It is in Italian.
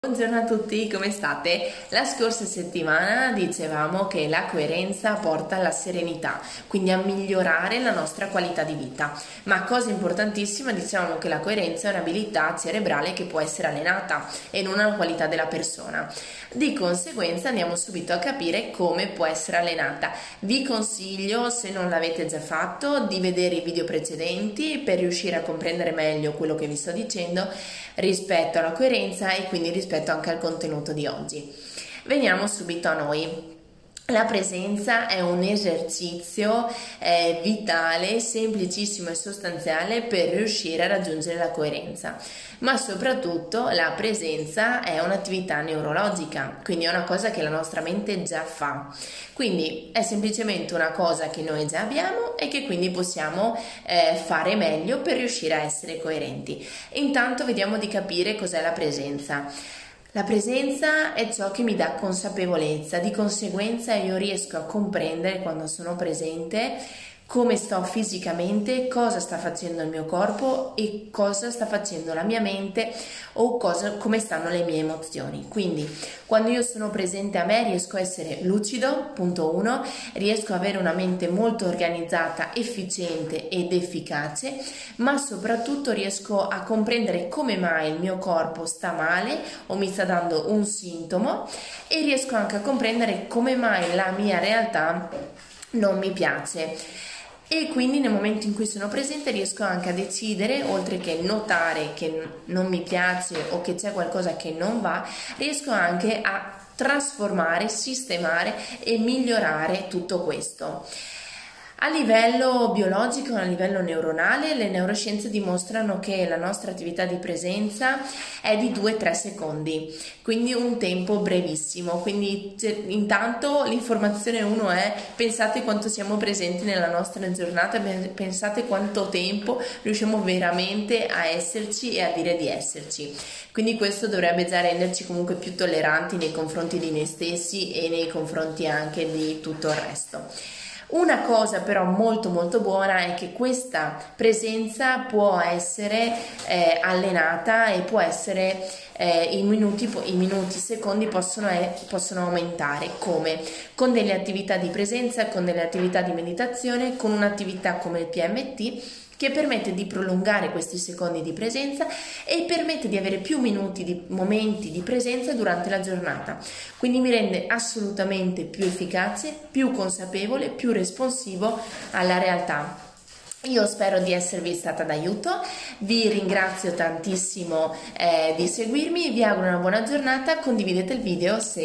Buongiorno a tutti, come state? La scorsa settimana dicevamo che la coerenza porta alla serenità, quindi a migliorare la nostra qualità di vita. Ma cosa importantissima, dicevamo che la coerenza è un'abilità cerebrale che può essere allenata e non una qualità della persona. Di conseguenza andiamo subito a capire come può essere allenata. Vi consiglio, se non l'avete già fatto, di vedere i video precedenti per riuscire a comprendere meglio quello che vi sto dicendo rispetto alla coerenza e quindi rispetto rispetto anche al contenuto di oggi. Veniamo subito a noi. La presenza è un esercizio eh, vitale, semplicissimo e sostanziale per riuscire a raggiungere la coerenza, ma soprattutto la presenza è un'attività neurologica, quindi è una cosa che la nostra mente già fa. Quindi è semplicemente una cosa che noi già abbiamo e che quindi possiamo eh, fare meglio per riuscire a essere coerenti. Intanto vediamo di capire cos'è la presenza. La presenza è ciò che mi dà consapevolezza, di conseguenza io riesco a comprendere quando sono presente come sto fisicamente, cosa sta facendo il mio corpo e cosa sta facendo la mia mente o cosa, come stanno le mie emozioni. Quindi quando io sono presente a me riesco a essere lucido, punto uno, riesco ad avere una mente molto organizzata, efficiente ed efficace, ma soprattutto riesco a comprendere come mai il mio corpo sta male o mi sta dando un sintomo e riesco anche a comprendere come mai la mia realtà non mi piace e quindi nel momento in cui sono presente riesco anche a decidere, oltre che notare che non mi piace o che c'è qualcosa che non va, riesco anche a trasformare, sistemare e migliorare tutto questo. A livello biologico, a livello neuronale, le neuroscienze dimostrano che la nostra attività di presenza è di 2-3 secondi, quindi un tempo brevissimo. Quindi intanto l'informazione 1 è pensate quanto siamo presenti nella nostra giornata, pensate quanto tempo riusciamo veramente a esserci e a dire di esserci. Quindi questo dovrebbe già renderci comunque più tolleranti nei confronti di noi stessi e nei confronti anche di tutto il resto. Una cosa però molto molto buona è che questa presenza può essere eh, allenata e può essere eh, i minuti, i minuti, secondi possono, eh, possono aumentare come? Con delle attività di presenza, con delle attività di meditazione, con un'attività come il PMT che permette di prolungare questi secondi di presenza e permette di avere più minuti di momenti di presenza durante la giornata. Quindi mi rende assolutamente più efficace, più consapevole, più responsivo alla realtà. Io spero di esservi stata d'aiuto, vi ringrazio tantissimo eh, di seguirmi, vi auguro una buona giornata, condividete il video se